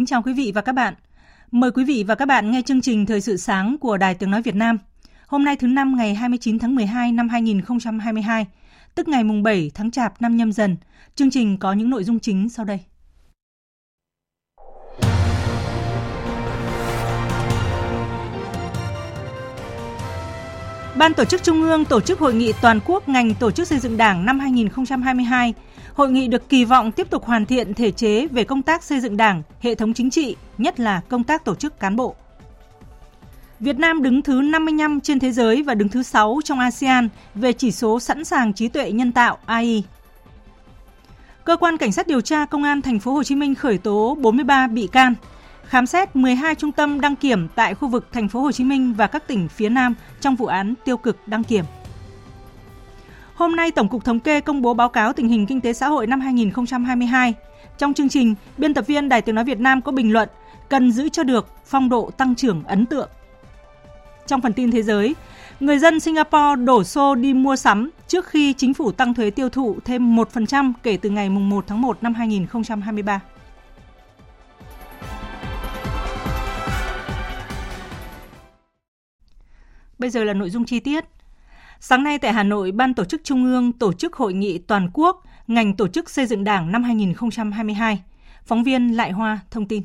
Kính chào quý vị và các bạn. Mời quý vị và các bạn nghe chương trình Thời sự sáng của Đài Tiếng Nói Việt Nam. Hôm nay thứ năm ngày 29 tháng 12 năm 2022, tức ngày mùng 7 tháng Chạp năm nhâm dần. Chương trình có những nội dung chính sau đây. Ban tổ chức Trung ương tổ chức hội nghị toàn quốc ngành tổ chức xây dựng Đảng năm 2022 Hội nghị được kỳ vọng tiếp tục hoàn thiện thể chế về công tác xây dựng Đảng, hệ thống chính trị, nhất là công tác tổ chức cán bộ. Việt Nam đứng thứ 55 trên thế giới và đứng thứ 6 trong ASEAN về chỉ số sẵn sàng trí tuệ nhân tạo AI. Cơ quan cảnh sát điều tra Công an thành phố Hồ Chí Minh khởi tố 43 bị can, khám xét 12 trung tâm đăng kiểm tại khu vực thành phố Hồ Chí Minh và các tỉnh phía Nam trong vụ án tiêu cực đăng kiểm. Hôm nay, Tổng cục Thống kê công bố báo cáo tình hình kinh tế xã hội năm 2022. Trong chương trình, biên tập viên Đài Tiếng Nói Việt Nam có bình luận cần giữ cho được phong độ tăng trưởng ấn tượng. Trong phần tin thế giới, người dân Singapore đổ xô đi mua sắm trước khi chính phủ tăng thuế tiêu thụ thêm 1% kể từ ngày 1 tháng 1 năm 2023. Bây giờ là nội dung chi tiết. Sáng nay tại Hà Nội, Ban Tổ chức Trung ương tổ chức hội nghị toàn quốc ngành tổ chức xây dựng Đảng năm 2022. Phóng viên Lại Hoa thông tin.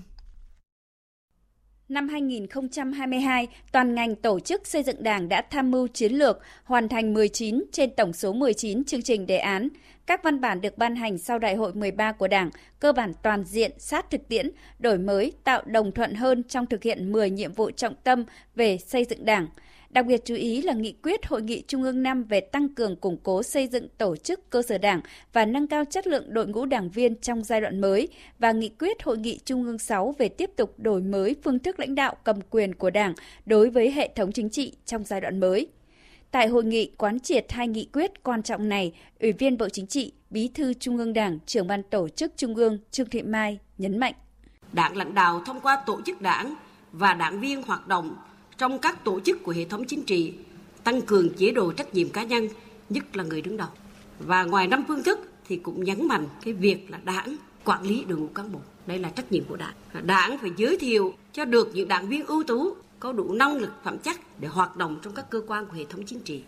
Năm 2022, toàn ngành tổ chức xây dựng Đảng đã tham mưu chiến lược hoàn thành 19 trên tổng số 19 chương trình đề án. Các văn bản được ban hành sau Đại hội 13 của Đảng cơ bản toàn diện, sát thực tiễn, đổi mới, tạo đồng thuận hơn trong thực hiện 10 nhiệm vụ trọng tâm về xây dựng Đảng – Đặc biệt chú ý là nghị quyết Hội nghị Trung ương 5 về tăng cường củng cố xây dựng tổ chức cơ sở đảng và nâng cao chất lượng đội ngũ đảng viên trong giai đoạn mới và nghị quyết Hội nghị Trung ương 6 về tiếp tục đổi mới phương thức lãnh đạo cầm quyền của đảng đối với hệ thống chính trị trong giai đoạn mới. Tại hội nghị quán triệt hai nghị quyết quan trọng này, Ủy viên Bộ Chính trị, Bí thư Trung ương Đảng, trưởng ban tổ chức Trung ương Trương Thị Mai nhấn mạnh. Đảng lãnh đạo thông qua tổ chức đảng và đảng viên hoạt động trong các tổ chức của hệ thống chính trị, tăng cường chế độ trách nhiệm cá nhân, nhất là người đứng đầu. Và ngoài năm phương thức thì cũng nhấn mạnh cái việc là đảng quản lý đội ngũ cán bộ. Đây là trách nhiệm của đảng. Đảng phải giới thiệu cho được những đảng viên ưu tú, có đủ năng lực phẩm chất để hoạt động trong các cơ quan của hệ thống chính trị.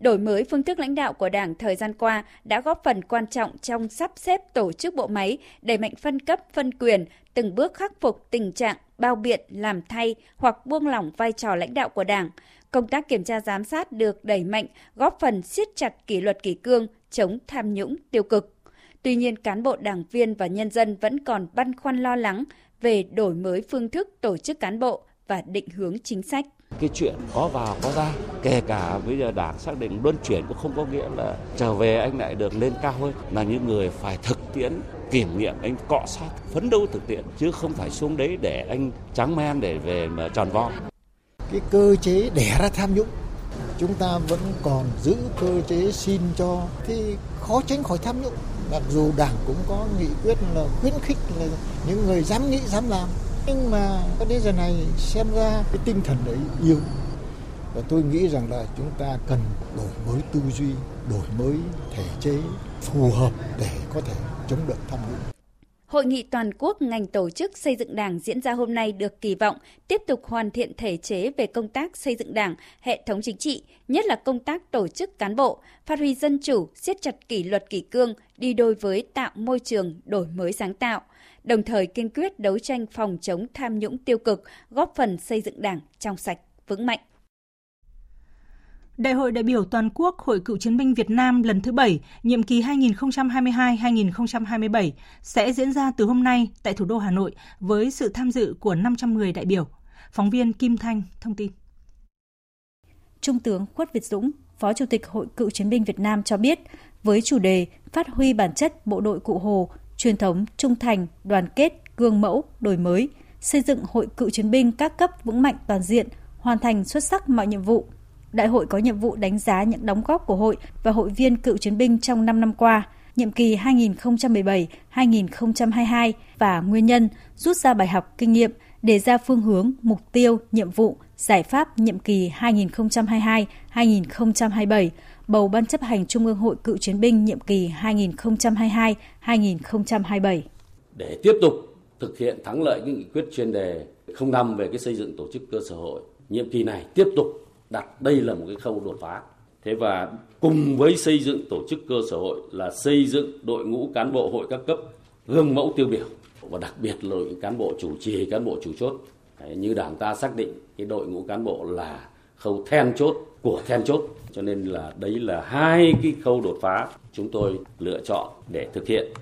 Đổi mới phương thức lãnh đạo của Đảng thời gian qua đã góp phần quan trọng trong sắp xếp tổ chức bộ máy, đẩy mạnh phân cấp, phân quyền, từng bước khắc phục tình trạng bao biện, làm thay hoặc buông lỏng vai trò lãnh đạo của Đảng. Công tác kiểm tra giám sát được đẩy mạnh, góp phần siết chặt kỷ luật kỷ cương, chống tham nhũng tiêu cực. Tuy nhiên, cán bộ đảng viên và nhân dân vẫn còn băn khoăn lo lắng về đổi mới phương thức tổ chức cán bộ và định hướng chính sách cái chuyện có vào, có ra, kể cả bây giờ đảng xác định luân chuyển cũng không có nghĩa là trở về anh lại được lên cao hơn là những người phải thực tiễn, kiểm nghiệm, anh cọ sát, phấn đấu thực tiễn, chứ không phải xuống đấy để anh trắng men để về mà tròn vo cái cơ chế đẻ ra tham nhũng, chúng ta vẫn còn giữ cơ chế xin cho. Thì khó tránh khỏi tham nhũng, mặc dù đảng cũng có nghị quyết là khuyến khích là những người dám nghĩ, dám làm nhưng mà đến giờ này xem ra cái tinh thần đấy yếu. Và tôi nghĩ rằng là chúng ta cần đổi mới tư duy đổi mới thể chế phù hợp để có thể chống được tham nhũng. Hội nghị toàn quốc ngành tổ chức xây dựng Đảng diễn ra hôm nay được kỳ vọng tiếp tục hoàn thiện thể chế về công tác xây dựng Đảng, hệ thống chính trị, nhất là công tác tổ chức cán bộ, phát huy dân chủ, siết chặt kỷ luật kỷ cương, đi đôi với tạo môi trường đổi mới sáng tạo, đồng thời kiên quyết đấu tranh phòng chống tham nhũng tiêu cực, góp phần xây dựng Đảng trong sạch, vững mạnh. Đại hội đại biểu toàn quốc Hội Cựu chiến binh Việt Nam lần thứ 7, nhiệm kỳ 2022-2027 sẽ diễn ra từ hôm nay tại thủ đô Hà Nội với sự tham dự của 500 người đại biểu. Phóng viên Kim Thanh thông tin. Trung tướng Khuất Việt Dũng, Phó Chủ tịch Hội Cựu chiến binh Việt Nam cho biết, với chủ đề Phát huy bản chất bộ đội cụ Hồ, truyền thống trung thành, đoàn kết, gương mẫu, đổi mới, xây dựng Hội Cựu chiến binh các cấp vững mạnh toàn diện, hoàn thành xuất sắc mọi nhiệm vụ. Đại hội có nhiệm vụ đánh giá những đóng góp của hội và hội viên cựu chiến binh trong 5 năm qua, nhiệm kỳ 2017-2022 và nguyên nhân, rút ra bài học kinh nghiệm, đề ra phương hướng, mục tiêu, nhiệm vụ, giải pháp nhiệm kỳ 2022-2027, bầu Ban chấp hành Trung ương Hội Cựu chiến binh nhiệm kỳ 2022-2027. Để tiếp tục thực hiện thắng lợi những nghị quyết chuyên đề 05 về cái xây dựng tổ chức cơ sở hội, nhiệm kỳ này tiếp tục đặt đây là một cái khâu đột phá. Thế và cùng với xây dựng tổ chức cơ sở hội là xây dựng đội ngũ cán bộ hội các cấp gương mẫu tiêu biểu và đặc biệt là cán bộ chủ trì, cán bộ chủ chốt. Đấy, như Đảng ta xác định cái đội ngũ cán bộ là khâu then chốt của then chốt cho nên là đấy là hai cái khâu đột phá chúng tôi lựa chọn để thực hiện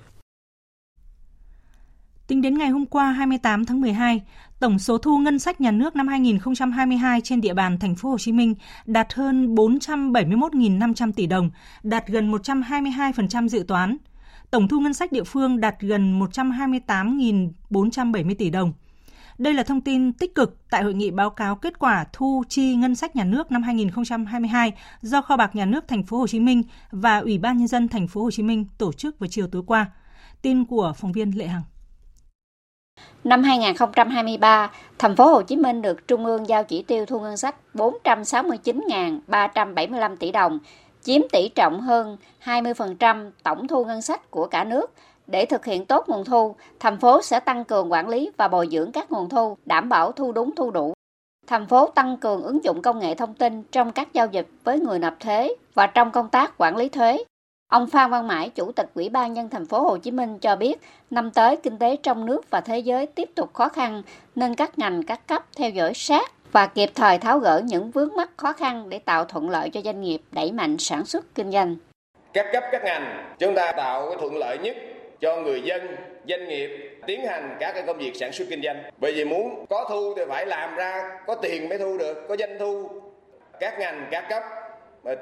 Tính đến ngày hôm qua 28 tháng 12, tổng số thu ngân sách nhà nước năm 2022 trên địa bàn thành phố Hồ Chí Minh đạt hơn 471.500 tỷ đồng, đạt gần 122% dự toán. Tổng thu ngân sách địa phương đạt gần 128.470 tỷ đồng. Đây là thông tin tích cực tại hội nghị báo cáo kết quả thu chi ngân sách nhà nước năm 2022 do Kho bạc Nhà nước Thành phố Hồ Chí Minh và Ủy ban nhân dân Thành phố Hồ Chí Minh tổ chức vào chiều tối qua. Tin của phóng viên Lệ Hằng. Năm 2023, thành phố Hồ Chí Minh được Trung ương giao chỉ tiêu thu ngân sách 469.375 tỷ đồng, chiếm tỷ trọng hơn 20% tổng thu ngân sách của cả nước. Để thực hiện tốt nguồn thu, thành phố sẽ tăng cường quản lý và bồi dưỡng các nguồn thu, đảm bảo thu đúng thu đủ. Thành phố tăng cường ứng dụng công nghệ thông tin trong các giao dịch với người nộp thuế và trong công tác quản lý thuế, Ông Phan Văn Mãi, Chủ tịch Ủy ban nhân thành phố Hồ Chí Minh cho biết, năm tới kinh tế trong nước và thế giới tiếp tục khó khăn nên các ngành các cấp theo dõi sát và kịp thời tháo gỡ những vướng mắc khó khăn để tạo thuận lợi cho doanh nghiệp đẩy mạnh sản xuất kinh doanh. Các cấp các ngành chúng ta tạo cái thuận lợi nhất cho người dân, doanh nghiệp tiến hành các cái công việc sản xuất kinh doanh. Bởi vì muốn có thu thì phải làm ra có tiền mới thu được, có doanh thu. Các ngành các cấp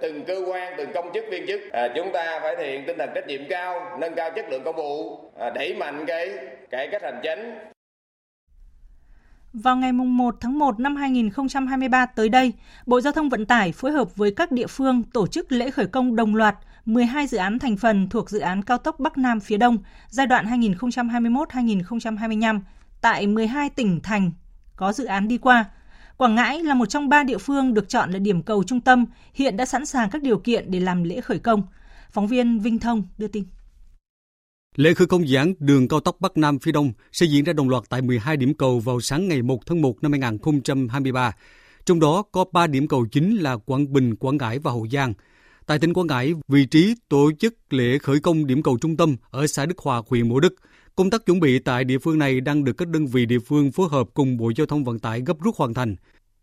từng cơ quan từng công chức viên chức à, chúng ta phải thể hiện tinh thần trách nhiệm cao nâng cao chất lượng công vụ à, đẩy mạnh cái cải cách hành chính vào ngày 1 tháng 1 năm 2023 tới đây, Bộ Giao thông Vận tải phối hợp với các địa phương tổ chức lễ khởi công đồng loạt 12 dự án thành phần thuộc dự án cao tốc Bắc Nam phía Đông giai đoạn 2021-2025 tại 12 tỉnh thành có dự án đi qua, Quảng Ngãi là một trong ba địa phương được chọn là điểm cầu trung tâm, hiện đã sẵn sàng các điều kiện để làm lễ khởi công. Phóng viên Vinh Thông đưa tin. Lễ khởi công dự án đường cao tốc Bắc Nam phía Đông sẽ diễn ra đồng loạt tại 12 điểm cầu vào sáng ngày 1 tháng 1 năm 2023. Trong đó có 3 điểm cầu chính là Quảng Bình, Quảng Ngãi và Hậu Giang. Tại tỉnh Quảng Ngãi, vị trí tổ chức lễ khởi công điểm cầu trung tâm ở xã Đức Hòa, huyện Mộ Đức. Công tác chuẩn bị tại địa phương này đang được các đơn vị địa phương phối hợp cùng Bộ Giao thông Vận tải gấp rút hoàn thành.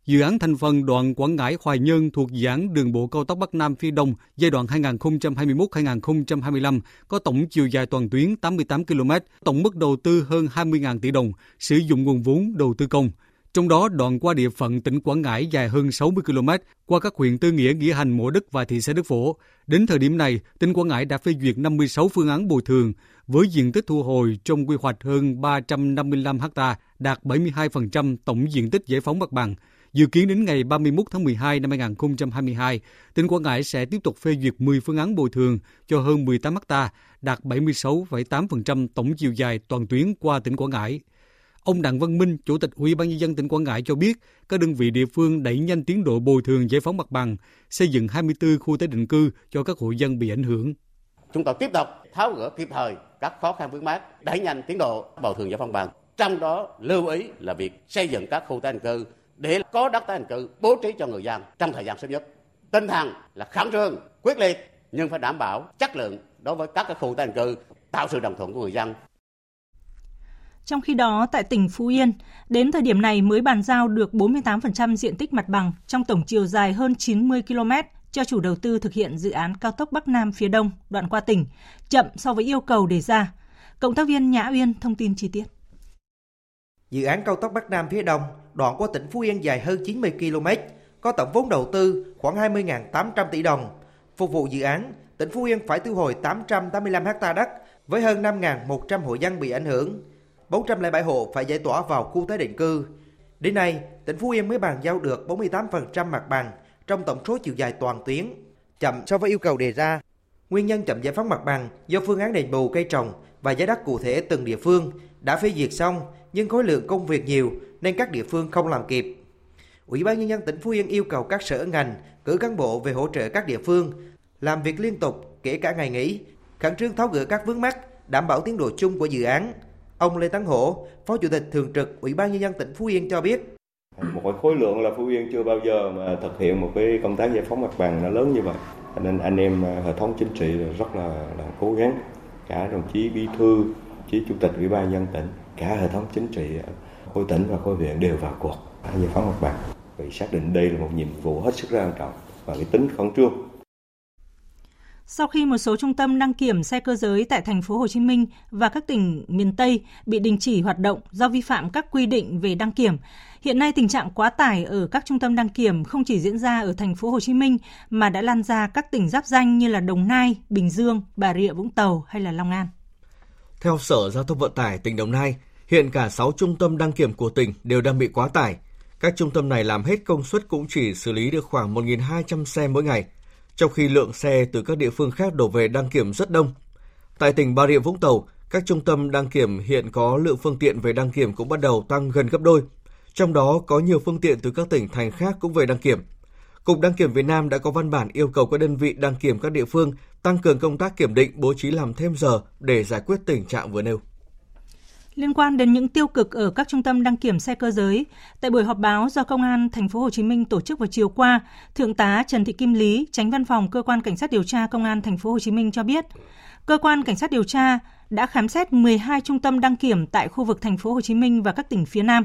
Dự án thành phần đoạn Quảng Ngãi Hoài Nhơn thuộc dự án đường bộ cao tốc Bắc Nam phía Đông giai đoạn 2021-2025 có tổng chiều dài toàn tuyến 88 km, tổng mức đầu tư hơn 20.000 tỷ đồng, sử dụng nguồn vốn đầu tư công. Trong đó, đoạn qua địa phận tỉnh Quảng Ngãi dài hơn 60 km, qua các huyện Tư Nghĩa, Nghĩa Hành, Mộ Đức và thị xã Đức Phổ. Đến thời điểm này, tỉnh Quảng Ngãi đã phê duyệt 56 phương án bồi thường, với diện tích thu hồi trong quy hoạch hơn 355 ha, đạt 72% tổng diện tích giải phóng mặt bằng. Dự kiến đến ngày 31 tháng 12 năm 2022, tỉnh Quảng Ngãi sẽ tiếp tục phê duyệt 10 phương án bồi thường cho hơn 18 ha, đạt 76,8% tổng chiều dài toàn tuyến qua tỉnh Quảng Ngãi. Ông Đặng Văn Minh, Chủ tịch Ủy ban nhân dân tỉnh Quảng Ngãi cho biết, các đơn vị địa phương đẩy nhanh tiến độ bồi thường giải phóng mặt bằng, xây dựng 24 khu tái định cư cho các hộ dân bị ảnh hưởng. Chúng tôi tiếp tục tháo gỡ kịp thời các khó khăn vướng mắc, đẩy nhanh tiến độ bồi thường giải phóng bằng. Trong đó lưu ý là việc xây dựng các khu tái định cư để có đất tái định cư bố trí cho người dân trong thời gian sớm nhất. Tinh thần là khẩn trương, quyết liệt nhưng phải đảm bảo chất lượng đối với các khu tái định cư, tạo sự đồng thuận của người dân. Trong khi đó, tại tỉnh Phú Yên, đến thời điểm này mới bàn giao được 48% diện tích mặt bằng trong tổng chiều dài hơn 90 km cho chủ đầu tư thực hiện dự án cao tốc Bắc Nam phía Đông đoạn qua tỉnh, chậm so với yêu cầu đề ra. Cộng tác viên Nhã Uyên thông tin chi tiết. Dự án cao tốc Bắc Nam phía Đông, đoạn qua tỉnh Phú Yên dài hơn 90 km, có tổng vốn đầu tư khoảng 20.800 tỷ đồng. Phục vụ dự án, tỉnh Phú Yên phải thu hồi 885 ha đất với hơn 5.100 hộ dân bị ảnh hưởng. 407 hộ phải giải tỏa vào khu tái định cư. Đến nay, tỉnh Phú Yên mới bàn giao được 48% mặt bằng trong tổng số chiều dài toàn tuyến, chậm so với yêu cầu đề ra. Nguyên nhân chậm giải phóng mặt bằng do phương án đền bù cây trồng và giá đất cụ thể từng địa phương đã phê duyệt xong nhưng khối lượng công việc nhiều nên các địa phương không làm kịp. Ủy ban nhân dân tỉnh Phú Yên yêu cầu các sở ngành cử cán bộ về hỗ trợ các địa phương làm việc liên tục kể cả ngày nghỉ, khẩn trương tháo gỡ các vướng mắc, đảm bảo tiến độ chung của dự án. Ông Lê Tấn Hổ, Phó Chủ tịch Thường trực Ủy ban nhân dân tỉnh Phú Yên cho biết. Một cái khối lượng là Phú Yên chưa bao giờ mà thực hiện một cái công tác giải phóng mặt bằng nó lớn như vậy. Nên anh em à, hệ thống chính trị rất là, là cố gắng cả đồng chí bí thư, chí chủ tịch ủy ban nhân tỉnh, cả hệ thống chính trị à, khối tỉnh và khối huyện đều vào cuộc giải phóng mặt bằng. Vì xác định đây là một nhiệm vụ hết sức quan trọng và cái tính khẩn trương sau khi một số trung tâm đăng kiểm xe cơ giới tại thành phố Hồ Chí Minh và các tỉnh miền Tây bị đình chỉ hoạt động do vi phạm các quy định về đăng kiểm, hiện nay tình trạng quá tải ở các trung tâm đăng kiểm không chỉ diễn ra ở thành phố Hồ Chí Minh mà đã lan ra các tỉnh giáp danh như là Đồng Nai, Bình Dương, Bà Rịa Vũng Tàu hay là Long An. Theo Sở Giao thông Vận tải tỉnh Đồng Nai, hiện cả 6 trung tâm đăng kiểm của tỉnh đều đang bị quá tải. Các trung tâm này làm hết công suất cũng chỉ xử lý được khoảng 1.200 xe mỗi ngày – trong khi lượng xe từ các địa phương khác đổ về đăng kiểm rất đông. Tại tỉnh Bà Rịa Vũng Tàu, các trung tâm đăng kiểm hiện có lượng phương tiện về đăng kiểm cũng bắt đầu tăng gần gấp đôi. Trong đó có nhiều phương tiện từ các tỉnh thành khác cũng về đăng kiểm. Cục Đăng kiểm Việt Nam đã có văn bản yêu cầu các đơn vị đăng kiểm các địa phương tăng cường công tác kiểm định, bố trí làm thêm giờ để giải quyết tình trạng vừa nêu. Liên quan đến những tiêu cực ở các trung tâm đăng kiểm xe cơ giới, tại buổi họp báo do Công an thành phố Hồ Chí Minh tổ chức vào chiều qua, Thượng tá Trần Thị Kim Lý, Tránh Văn phòng Cơ quan Cảnh sát điều tra Công an thành phố Hồ Chí Minh cho biết, cơ quan cảnh sát điều tra đã khám xét 12 trung tâm đăng kiểm tại khu vực thành phố Hồ Chí Minh và các tỉnh phía Nam.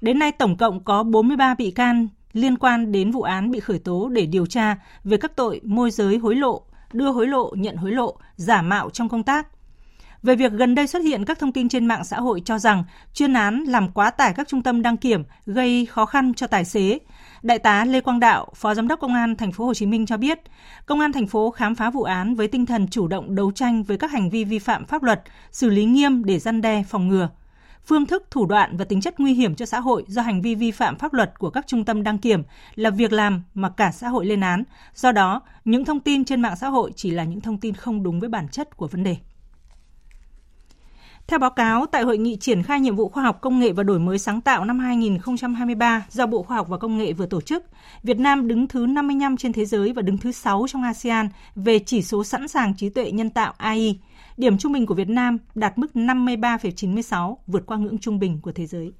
Đến nay tổng cộng có 43 bị can liên quan đến vụ án bị khởi tố để điều tra về các tội môi giới hối lộ, đưa hối lộ, nhận hối lộ, giả mạo trong công tác, về việc gần đây xuất hiện các thông tin trên mạng xã hội cho rằng chuyên án làm quá tải các trung tâm đăng kiểm gây khó khăn cho tài xế. Đại tá Lê Quang Đạo, Phó Giám đốc Công an thành phố Hồ Chí Minh cho biết, Công an thành phố khám phá vụ án với tinh thần chủ động đấu tranh với các hành vi vi phạm pháp luật, xử lý nghiêm để răn đe phòng ngừa. Phương thức, thủ đoạn và tính chất nguy hiểm cho xã hội do hành vi vi phạm pháp luật của các trung tâm đăng kiểm là việc làm mà cả xã hội lên án. Do đó, những thông tin trên mạng xã hội chỉ là những thông tin không đúng với bản chất của vấn đề. Theo báo cáo, tại hội nghị triển khai nhiệm vụ khoa học công nghệ và đổi mới sáng tạo năm 2023 do Bộ Khoa học và Công nghệ vừa tổ chức, Việt Nam đứng thứ 55 trên thế giới và đứng thứ 6 trong ASEAN về chỉ số sẵn sàng trí tuệ nhân tạo AI. Điểm trung bình của Việt Nam đạt mức 53,96, vượt qua ngưỡng trung bình của thế giới.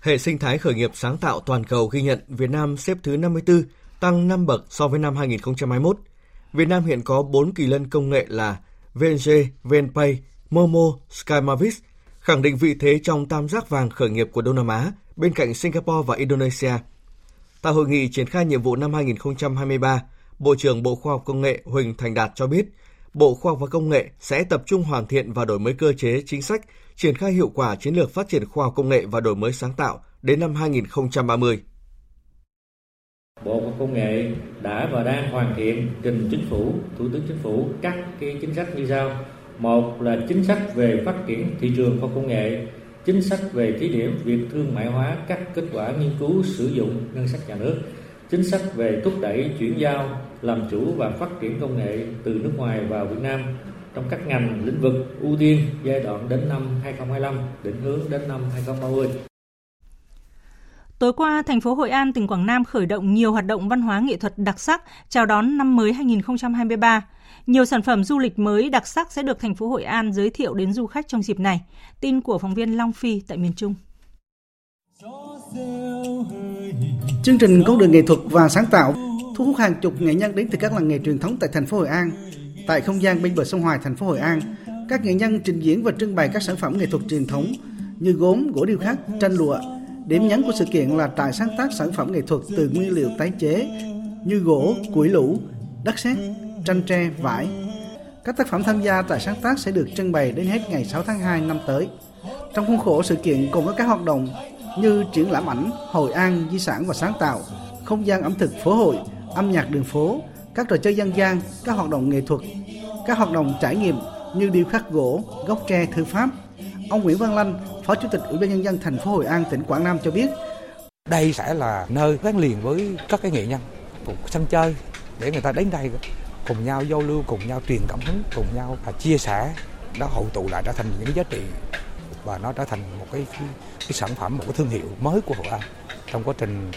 Hệ sinh thái khởi nghiệp sáng tạo toàn cầu ghi nhận Việt Nam xếp thứ 54, tăng 5 bậc so với năm 2021. Việt Nam hiện có 4 kỳ lân công nghệ là VNG, VNPay, Momo Skymavis khẳng định vị thế trong tam giác vàng khởi nghiệp của Đông Nam Á bên cạnh Singapore và Indonesia. Tại hội nghị triển khai nhiệm vụ năm 2023, Bộ trưởng Bộ Khoa học Công nghệ Huỳnh Thành Đạt cho biết, Bộ Khoa học và Công nghệ sẽ tập trung hoàn thiện và đổi mới cơ chế chính sách, triển khai hiệu quả chiến lược phát triển khoa học công nghệ và đổi mới sáng tạo đến năm 2030. Bộ Khoa học Công nghệ đã và đang hoàn thiện trình chính phủ, Thủ tướng Chính phủ các cái chính sách như sau một là chính sách về phát triển thị trường khoa công nghệ chính sách về thí điểm việc thương mại hóa các kết quả nghiên cứu sử dụng ngân sách nhà nước chính sách về thúc đẩy chuyển giao làm chủ và phát triển công nghệ từ nước ngoài vào Việt Nam trong các ngành lĩnh vực ưu tiên giai đoạn đến năm 2025 định hướng đến năm 2030. Tối qua, thành phố Hội An, tỉnh Quảng Nam khởi động nhiều hoạt động văn hóa nghệ thuật đặc sắc chào đón năm mới 2023. Nhiều sản phẩm du lịch mới đặc sắc sẽ được thành phố Hội An giới thiệu đến du khách trong dịp này. Tin của phóng viên Long Phi tại miền Trung. Chương trình con đường nghệ thuật và sáng tạo thu hút hàng chục nghệ nhân đến từ các làng nghề truyền thống tại thành phố Hội An. Tại không gian bên bờ sông Hoài, thành phố Hội An, các nghệ nhân trình diễn và trưng bày các sản phẩm nghệ thuật truyền thống như gốm, gỗ điêu khắc, tranh lụa. Điểm nhấn của sự kiện là trại sáng tác sản phẩm nghệ thuật từ nguyên liệu tái chế như gỗ, củi lũ, đất sét, tranh tre, vải. Các tác phẩm tham gia tại sáng tác sẽ được trưng bày đến hết ngày 6 tháng 2 năm tới. Trong khuôn khổ sự kiện cùng với các hoạt động như triển lãm ảnh, Hội An, di sản và sáng tạo, không gian ẩm thực phố hội, âm nhạc đường phố, các trò chơi dân gian, các hoạt động nghệ thuật, các hoạt động trải nghiệm như điêu khắc gỗ, gốc tre thư pháp. Ông Nguyễn Văn Lanh, Phó Chủ tịch Ủy ban nhân dân thành phố Hội An, tỉnh Quảng Nam cho biết, đây sẽ là nơi gắn liền với các cái nghệ nhân, một sân chơi để người ta đến đây cùng nhau giao lưu, cùng nhau truyền cảm hứng, cùng nhau và chia sẻ, nó hội tụ lại trở thành những giá trị và nó trở thành một cái, cái, cái sản phẩm, một cái thương hiệu mới của Hội An trong quá trình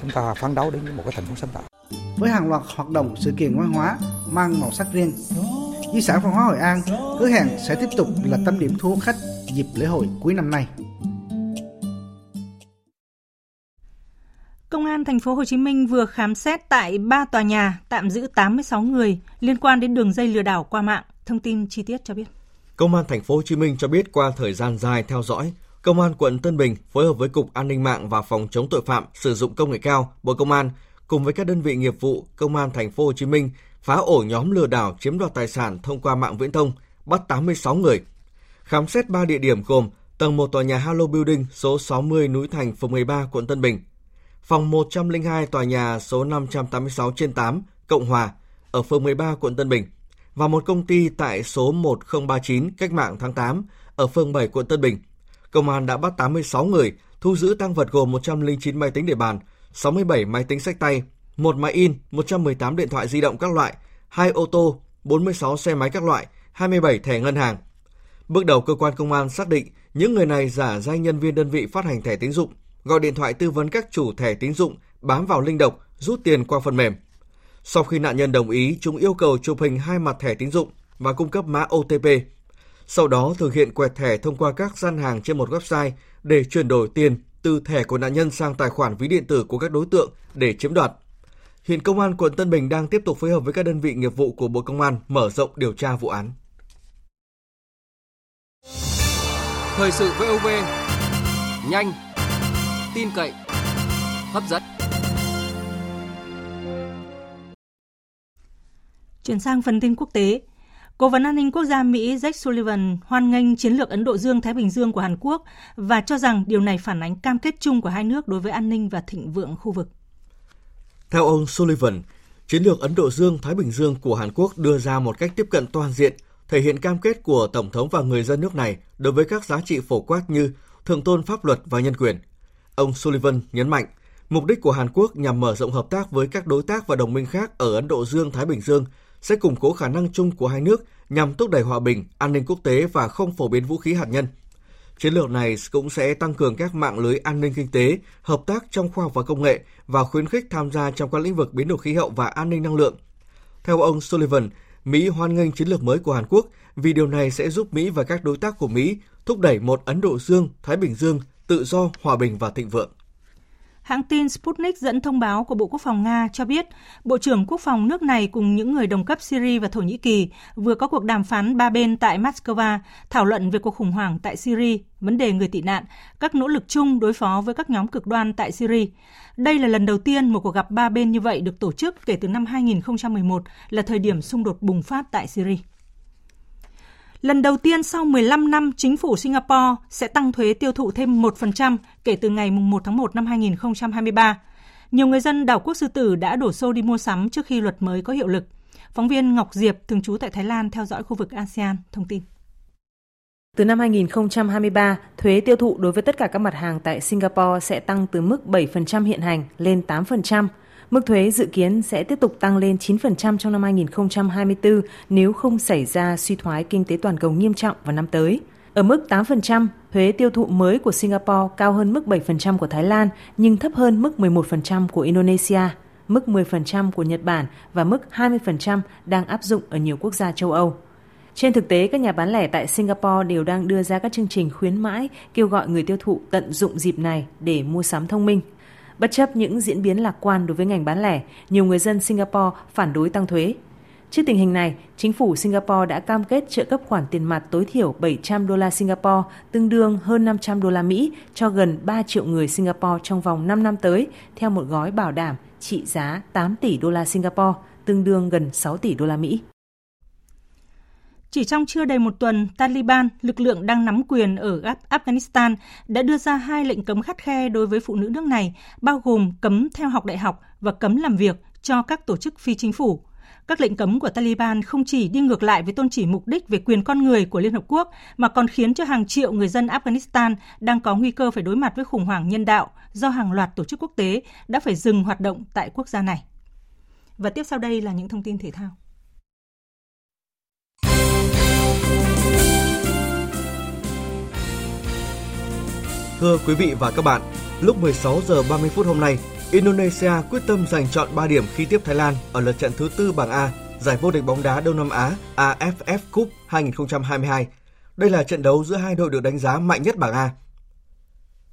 chúng ta phấn đấu đến một cái thành phố sáng tạo. Với hàng loạt hoạt động sự kiện văn hóa mang màu sắc riêng, di sản văn hóa Hội An hứa hẹn sẽ tiếp tục là tâm điểm thu hút khách dịp lễ hội cuối năm nay. Thành phố Hồ Chí Minh vừa khám xét tại 3 tòa nhà tạm giữ 86 người liên quan đến đường dây lừa đảo qua mạng. Thông tin chi tiết cho biết. Công an thành phố Hồ Chí Minh cho biết qua thời gian dài theo dõi, Công an quận Tân Bình phối hợp với Cục An ninh mạng và Phòng chống tội phạm sử dụng công nghệ cao, Bộ Công an cùng với các đơn vị nghiệp vụ Công an thành phố Hồ Chí Minh phá ổ nhóm lừa đảo chiếm đoạt tài sản thông qua mạng viễn thông, bắt 86 người. Khám xét 3 địa điểm gồm tầng 1 tòa nhà Hello Building số 60 núi Thành, phường 13, quận Tân Bình, phòng 102 tòa nhà số 586 trên 8, Cộng Hòa, ở phường 13, quận Tân Bình, và một công ty tại số 1039 Cách mạng tháng 8, ở phường 7, quận Tân Bình. Công an đã bắt 86 người, thu giữ tăng vật gồm 109 máy tính để bàn, 67 máy tính sách tay, một máy in, 118 điện thoại di động các loại, hai ô tô, 46 xe máy các loại, 27 thẻ ngân hàng. Bước đầu cơ quan công an xác định những người này giả danh nhân viên đơn vị phát hành thẻ tín dụng, gọi điện thoại tư vấn các chủ thẻ tín dụng bám vào linh độc rút tiền qua phần mềm. Sau khi nạn nhân đồng ý, chúng yêu cầu chụp hình hai mặt thẻ tín dụng và cung cấp mã OTP. Sau đó thực hiện quẹt thẻ thông qua các gian hàng trên một website để chuyển đổi tiền từ thẻ của nạn nhân sang tài khoản ví điện tử của các đối tượng để chiếm đoạt. Hiện Công an quận Tân Bình đang tiếp tục phối hợp với các đơn vị nghiệp vụ của Bộ Công an mở rộng điều tra vụ án. Thời sự VOV, nhanh, tin cậy, hấp dẫn. Chuyển sang phần tin quốc tế. Cố vấn an ninh quốc gia Mỹ Jake Sullivan hoan nghênh chiến lược Ấn Độ Dương-Thái Bình Dương của Hàn Quốc và cho rằng điều này phản ánh cam kết chung của hai nước đối với an ninh và thịnh vượng khu vực. Theo ông Sullivan, chiến lược Ấn Độ Dương-Thái Bình Dương của Hàn Quốc đưa ra một cách tiếp cận toàn diện, thể hiện cam kết của Tổng thống và người dân nước này đối với các giá trị phổ quát như thượng tôn pháp luật và nhân quyền. Ông Sullivan nhấn mạnh, mục đích của Hàn Quốc nhằm mở rộng hợp tác với các đối tác và đồng minh khác ở Ấn Độ Dương-Thái Bình Dương sẽ củng cố khả năng chung của hai nước nhằm thúc đẩy hòa bình, an ninh quốc tế và không phổ biến vũ khí hạt nhân. Chiến lược này cũng sẽ tăng cường các mạng lưới an ninh kinh tế, hợp tác trong khoa học và công nghệ và khuyến khích tham gia trong các lĩnh vực biến đổi khí hậu và an ninh năng lượng. Theo ông Sullivan, Mỹ hoan nghênh chiến lược mới của Hàn Quốc vì điều này sẽ giúp Mỹ và các đối tác của Mỹ thúc đẩy một Ấn Độ Dương, Thái Bình Dương tự do, hòa bình và thịnh vượng. Hãng tin Sputnik dẫn thông báo của Bộ Quốc phòng Nga cho biết, Bộ trưởng Quốc phòng nước này cùng những người đồng cấp Syria và Thổ Nhĩ Kỳ vừa có cuộc đàm phán ba bên tại Moscow thảo luận về cuộc khủng hoảng tại Syria, vấn đề người tị nạn, các nỗ lực chung đối phó với các nhóm cực đoan tại Syria. Đây là lần đầu tiên một cuộc gặp ba bên như vậy được tổ chức kể từ năm 2011 là thời điểm xung đột bùng phát tại Syria. Lần đầu tiên sau 15 năm, chính phủ Singapore sẽ tăng thuế tiêu thụ thêm 1% kể từ ngày 1 tháng 1 năm 2023. Nhiều người dân đảo Quốc Sư Tử đã đổ xô đi mua sắm trước khi luật mới có hiệu lực. Phóng viên Ngọc Diệp, thường trú tại Thái Lan, theo dõi khu vực ASEAN, thông tin. Từ năm 2023, thuế tiêu thụ đối với tất cả các mặt hàng tại Singapore sẽ tăng từ mức 7% hiện hành lên 8%. Mức thuế dự kiến sẽ tiếp tục tăng lên 9% trong năm 2024 nếu không xảy ra suy thoái kinh tế toàn cầu nghiêm trọng vào năm tới. Ở mức 8%, thuế tiêu thụ mới của Singapore cao hơn mức 7% của Thái Lan nhưng thấp hơn mức 11% của Indonesia, mức 10% của Nhật Bản và mức 20% đang áp dụng ở nhiều quốc gia châu Âu. Trên thực tế, các nhà bán lẻ tại Singapore đều đang đưa ra các chương trình khuyến mãi kêu gọi người tiêu thụ tận dụng dịp này để mua sắm thông minh – Bất chấp những diễn biến lạc quan đối với ngành bán lẻ, nhiều người dân Singapore phản đối tăng thuế. Trước tình hình này, chính phủ Singapore đã cam kết trợ cấp khoản tiền mặt tối thiểu 700 đô la Singapore, tương đương hơn 500 đô la Mỹ cho gần 3 triệu người Singapore trong vòng 5 năm tới, theo một gói bảo đảm trị giá 8 tỷ đô la Singapore, tương đương gần 6 tỷ đô la Mỹ. Chỉ trong chưa đầy một tuần, Taliban, lực lượng đang nắm quyền ở Afghanistan, đã đưa ra hai lệnh cấm khắt khe đối với phụ nữ nước này, bao gồm cấm theo học đại học và cấm làm việc cho các tổ chức phi chính phủ. Các lệnh cấm của Taliban không chỉ đi ngược lại với tôn chỉ mục đích về quyền con người của Liên Hợp Quốc, mà còn khiến cho hàng triệu người dân Afghanistan đang có nguy cơ phải đối mặt với khủng hoảng nhân đạo do hàng loạt tổ chức quốc tế đã phải dừng hoạt động tại quốc gia này. Và tiếp sau đây là những thông tin thể thao. Thưa quý vị và các bạn, lúc 16 giờ 30 phút hôm nay, Indonesia quyết tâm giành chọn 3 điểm khi tiếp Thái Lan ở lượt trận thứ tư bảng A, giải vô địch bóng đá Đông Nam Á AFF Cup 2022. Đây là trận đấu giữa hai đội được đánh giá mạnh nhất bảng A.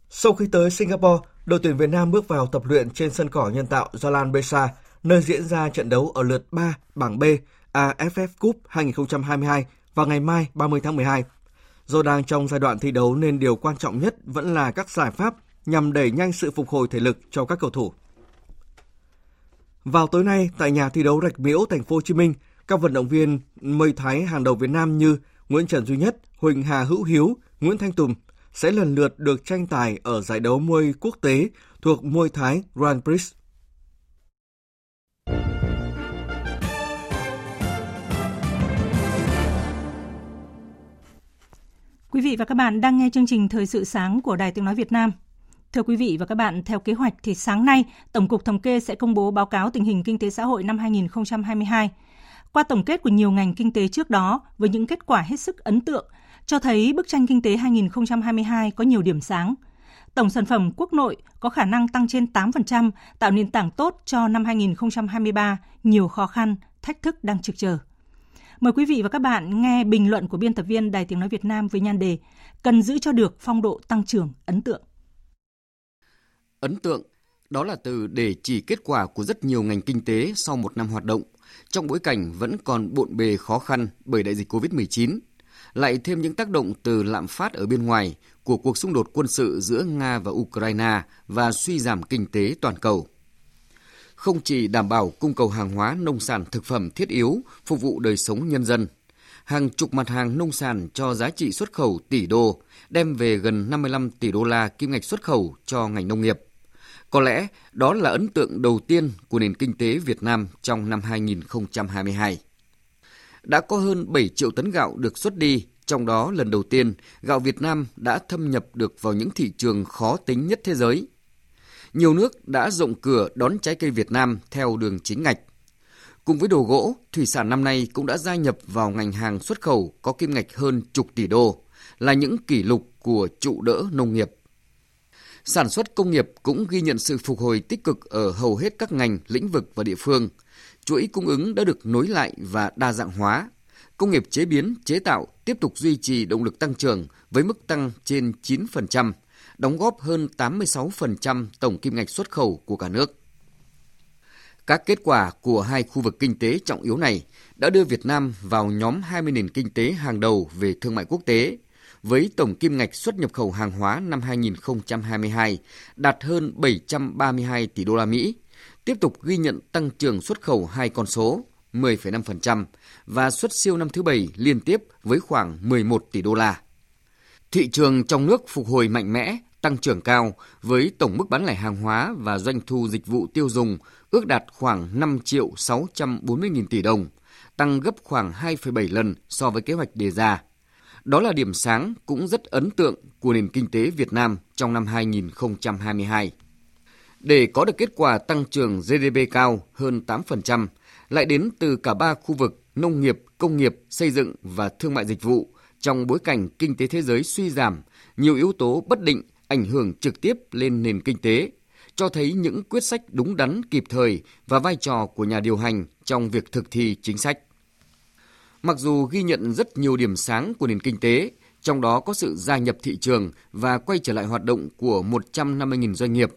Sau khi tới Singapore, đội tuyển Việt Nam bước vào tập luyện trên sân cỏ nhân tạo Jalan Besa, nơi diễn ra trận đấu ở lượt 3 bảng B AFF Cup 2022 vào ngày mai 30 tháng 12. Do đang trong giai đoạn thi đấu nên điều quan trọng nhất vẫn là các giải pháp nhằm đẩy nhanh sự phục hồi thể lực cho các cầu thủ. Vào tối nay tại nhà thi đấu Rạch Miễu, thành phố Hồ Chí Minh, các vận động viên mây thái hàng đầu Việt Nam như Nguyễn Trần Duy Nhất, Huỳnh Hà Hữu Hiếu, Nguyễn Thanh Tùng sẽ lần lượt được tranh tài ở giải đấu môi quốc tế thuộc môi thái Grand Prix. Quý vị và các bạn đang nghe chương trình Thời sự sáng của Đài Tiếng Nói Việt Nam. Thưa quý vị và các bạn, theo kế hoạch thì sáng nay, Tổng cục Thống kê sẽ công bố báo cáo tình hình kinh tế xã hội năm 2022. Qua tổng kết của nhiều ngành kinh tế trước đó với những kết quả hết sức ấn tượng, cho thấy bức tranh kinh tế 2022 có nhiều điểm sáng. Tổng sản phẩm quốc nội có khả năng tăng trên 8%, tạo nền tảng tốt cho năm 2023, nhiều khó khăn, thách thức đang trực chờ. Mời quý vị và các bạn nghe bình luận của biên tập viên Đài Tiếng Nói Việt Nam với nhan đề Cần giữ cho được phong độ tăng trưởng ấn tượng. Ấn tượng, đó là từ để chỉ kết quả của rất nhiều ngành kinh tế sau một năm hoạt động, trong bối cảnh vẫn còn bộn bề khó khăn bởi đại dịch COVID-19, lại thêm những tác động từ lạm phát ở bên ngoài của cuộc xung đột quân sự giữa Nga và Ukraine và suy giảm kinh tế toàn cầu không chỉ đảm bảo cung cầu hàng hóa nông sản thực phẩm thiết yếu phục vụ đời sống nhân dân. Hàng chục mặt hàng nông sản cho giá trị xuất khẩu tỷ đô, đem về gần 55 tỷ đô la kim ngạch xuất khẩu cho ngành nông nghiệp. Có lẽ đó là ấn tượng đầu tiên của nền kinh tế Việt Nam trong năm 2022. Đã có hơn 7 triệu tấn gạo được xuất đi, trong đó lần đầu tiên gạo Việt Nam đã thâm nhập được vào những thị trường khó tính nhất thế giới – nhiều nước đã rộng cửa đón trái cây Việt Nam theo đường chính ngạch. Cùng với đồ gỗ, thủy sản năm nay cũng đã gia nhập vào ngành hàng xuất khẩu có kim ngạch hơn chục tỷ đô, là những kỷ lục của trụ đỡ nông nghiệp. Sản xuất công nghiệp cũng ghi nhận sự phục hồi tích cực ở hầu hết các ngành, lĩnh vực và địa phương. Chuỗi cung ứng đã được nối lại và đa dạng hóa. Công nghiệp chế biến, chế tạo tiếp tục duy trì động lực tăng trưởng với mức tăng trên 9%, đóng góp hơn 86% tổng kim ngạch xuất khẩu của cả nước. Các kết quả của hai khu vực kinh tế trọng yếu này đã đưa Việt Nam vào nhóm 20 nền kinh tế hàng đầu về thương mại quốc tế, với tổng kim ngạch xuất nhập khẩu hàng hóa năm 2022 đạt hơn 732 tỷ đô la Mỹ, tiếp tục ghi nhận tăng trưởng xuất khẩu hai con số 10,5% và xuất siêu năm thứ bảy liên tiếp với khoảng 11 tỷ đô la. Thị trường trong nước phục hồi mạnh mẽ, tăng trưởng cao với tổng mức bán lẻ hàng hóa và doanh thu dịch vụ tiêu dùng ước đạt khoảng 5 triệu 640 nghìn tỷ đồng, tăng gấp khoảng 2,7 lần so với kế hoạch đề ra. Đó là điểm sáng cũng rất ấn tượng của nền kinh tế Việt Nam trong năm 2022. Để có được kết quả tăng trưởng GDP cao hơn 8%, lại đến từ cả ba khu vực nông nghiệp, công nghiệp, xây dựng và thương mại dịch vụ trong bối cảnh kinh tế thế giới suy giảm, nhiều yếu tố bất định ảnh hưởng trực tiếp lên nền kinh tế, cho thấy những quyết sách đúng đắn kịp thời và vai trò của nhà điều hành trong việc thực thi chính sách. Mặc dù ghi nhận rất nhiều điểm sáng của nền kinh tế, trong đó có sự gia nhập thị trường và quay trở lại hoạt động của 150.000 doanh nghiệp.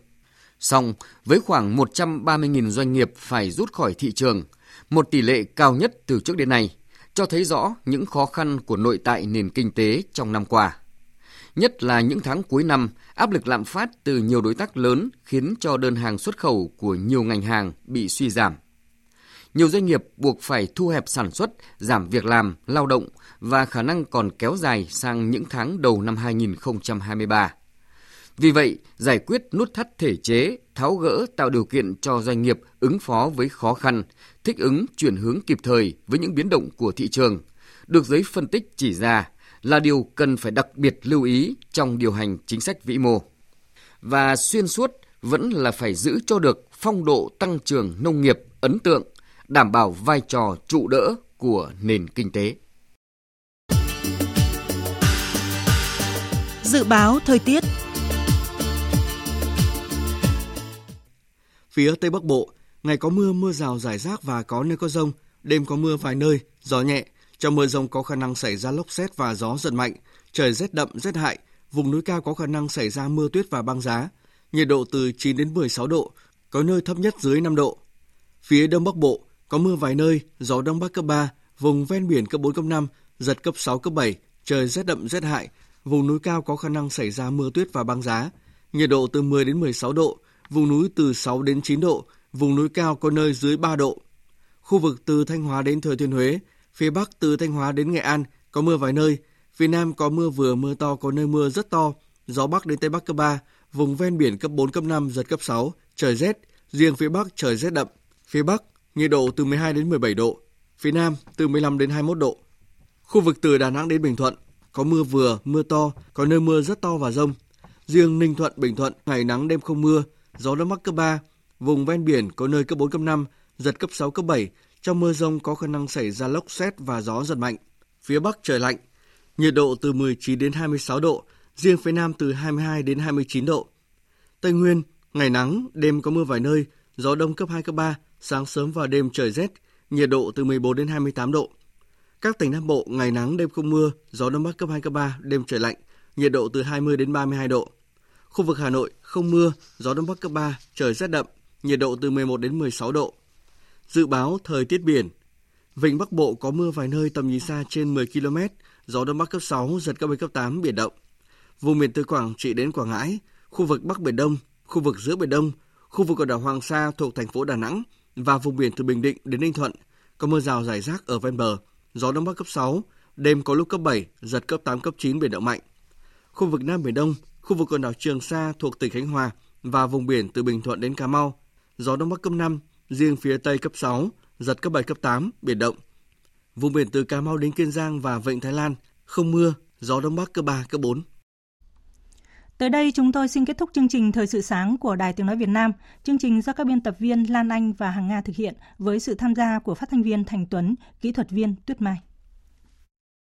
Song, với khoảng 130.000 doanh nghiệp phải rút khỏi thị trường, một tỷ lệ cao nhất từ trước đến nay, cho thấy rõ những khó khăn của nội tại nền kinh tế trong năm qua. Nhất là những tháng cuối năm, áp lực lạm phát từ nhiều đối tác lớn khiến cho đơn hàng xuất khẩu của nhiều ngành hàng bị suy giảm. Nhiều doanh nghiệp buộc phải thu hẹp sản xuất, giảm việc làm, lao động và khả năng còn kéo dài sang những tháng đầu năm 2023. Vì vậy, giải quyết nút thắt thể chế, tháo gỡ tạo điều kiện cho doanh nghiệp ứng phó với khó khăn, thích ứng chuyển hướng kịp thời với những biến động của thị trường, được giới phân tích chỉ ra là điều cần phải đặc biệt lưu ý trong điều hành chính sách vĩ mô. Và xuyên suốt vẫn là phải giữ cho được phong độ tăng trưởng nông nghiệp ấn tượng, đảm bảo vai trò trụ đỡ của nền kinh tế. Dự báo thời tiết Phía Tây Bắc Bộ, ngày có mưa, mưa rào rải rác và có nơi có rông, đêm có mưa vài nơi, gió nhẹ. Trong mưa rông có khả năng xảy ra lốc xét và gió giật mạnh, trời rét đậm, rét hại. Vùng núi cao có khả năng xảy ra mưa tuyết và băng giá. Nhiệt độ từ 9 đến 16 độ, có nơi thấp nhất dưới 5 độ. Phía Đông Bắc Bộ, có mưa vài nơi, gió Đông Bắc cấp 3, vùng ven biển cấp 4, cấp 5, giật cấp 6, cấp 7, trời rét đậm, rét hại. Vùng núi cao có khả năng xảy ra mưa tuyết và băng giá. Nhiệt độ từ 10 đến 16 độ, vùng núi từ 6 đến 9 độ, vùng núi cao có nơi dưới 3 độ. Khu vực từ Thanh Hóa đến Thừa Thiên Huế, phía Bắc từ Thanh Hóa đến Nghệ An có mưa vài nơi, phía Nam có mưa vừa mưa to có nơi mưa rất to, gió Bắc đến Tây Bắc cấp 3, vùng ven biển cấp 4, cấp 5, giật cấp 6, trời rét, riêng phía Bắc trời rét đậm, phía Bắc nhiệt độ từ 12 đến 17 độ, phía Nam từ 15 đến 21 độ. Khu vực từ Đà Nẵng đến Bình Thuận có mưa vừa, mưa to, có nơi mưa rất to và rông. Riêng Ninh Thuận, Bình Thuận ngày nắng đêm không mưa, gió đông bắc cấp 3, vùng ven biển có nơi cấp 4 cấp 5, giật cấp 6 cấp 7, trong mưa rông có khả năng xảy ra lốc xét và gió giật mạnh. Phía Bắc trời lạnh, nhiệt độ từ 19 đến 26 độ, riêng phía Nam từ 22 đến 29 độ. Tây Nguyên, ngày nắng, đêm có mưa vài nơi, gió đông cấp 2 cấp 3, sáng sớm và đêm trời rét, nhiệt độ từ 14 đến 28 độ. Các tỉnh Nam Bộ ngày nắng đêm không mưa, gió đông bắc cấp 2 cấp 3, đêm trời lạnh, nhiệt độ từ 20 đến 32 độ. Khu vực Hà Nội không mưa, gió đông bắc cấp 3, trời rét đậm, nhiệt độ từ 11 đến 16 độ. Dự báo thời tiết biển. Vịnh Bắc Bộ có mưa vài nơi tầm nhìn xa trên 10 km, gió đông bắc cấp 6, giật cấp 7 cấp 8 biển động. Vùng biển từ Quảng Trị đến Quảng Ngãi, khu vực Bắc Biển Đông, khu vực giữa Biển Đông, khu vực ở đảo Hoàng Sa thuộc thành phố Đà Nẵng và vùng biển từ Bình Định đến Ninh Thuận có mưa rào rải rác ở ven bờ, gió đông bắc cấp 6, đêm có lúc cấp 7, giật cấp 8 cấp 9 biển động mạnh. Khu vực Nam Biển Đông, khu vực quần đảo Trường Sa thuộc tỉnh Khánh Hòa và vùng biển từ Bình Thuận đến Cà Mau, gió đông bắc cấp 5, riêng phía Tây cấp 6, giật cấp 7 cấp 8, biển động. Vùng biển từ Cà Mau đến Kiên Giang và Vịnh Thái Lan không mưa, gió đông bắc cấp 3 cấp 4. Tới đây chúng tôi xin kết thúc chương trình Thời sự sáng của Đài Tiếng Nói Việt Nam. Chương trình do các biên tập viên Lan Anh và Hằng Nga thực hiện với sự tham gia của phát thanh viên Thành Tuấn, kỹ thuật viên Tuyết Mai.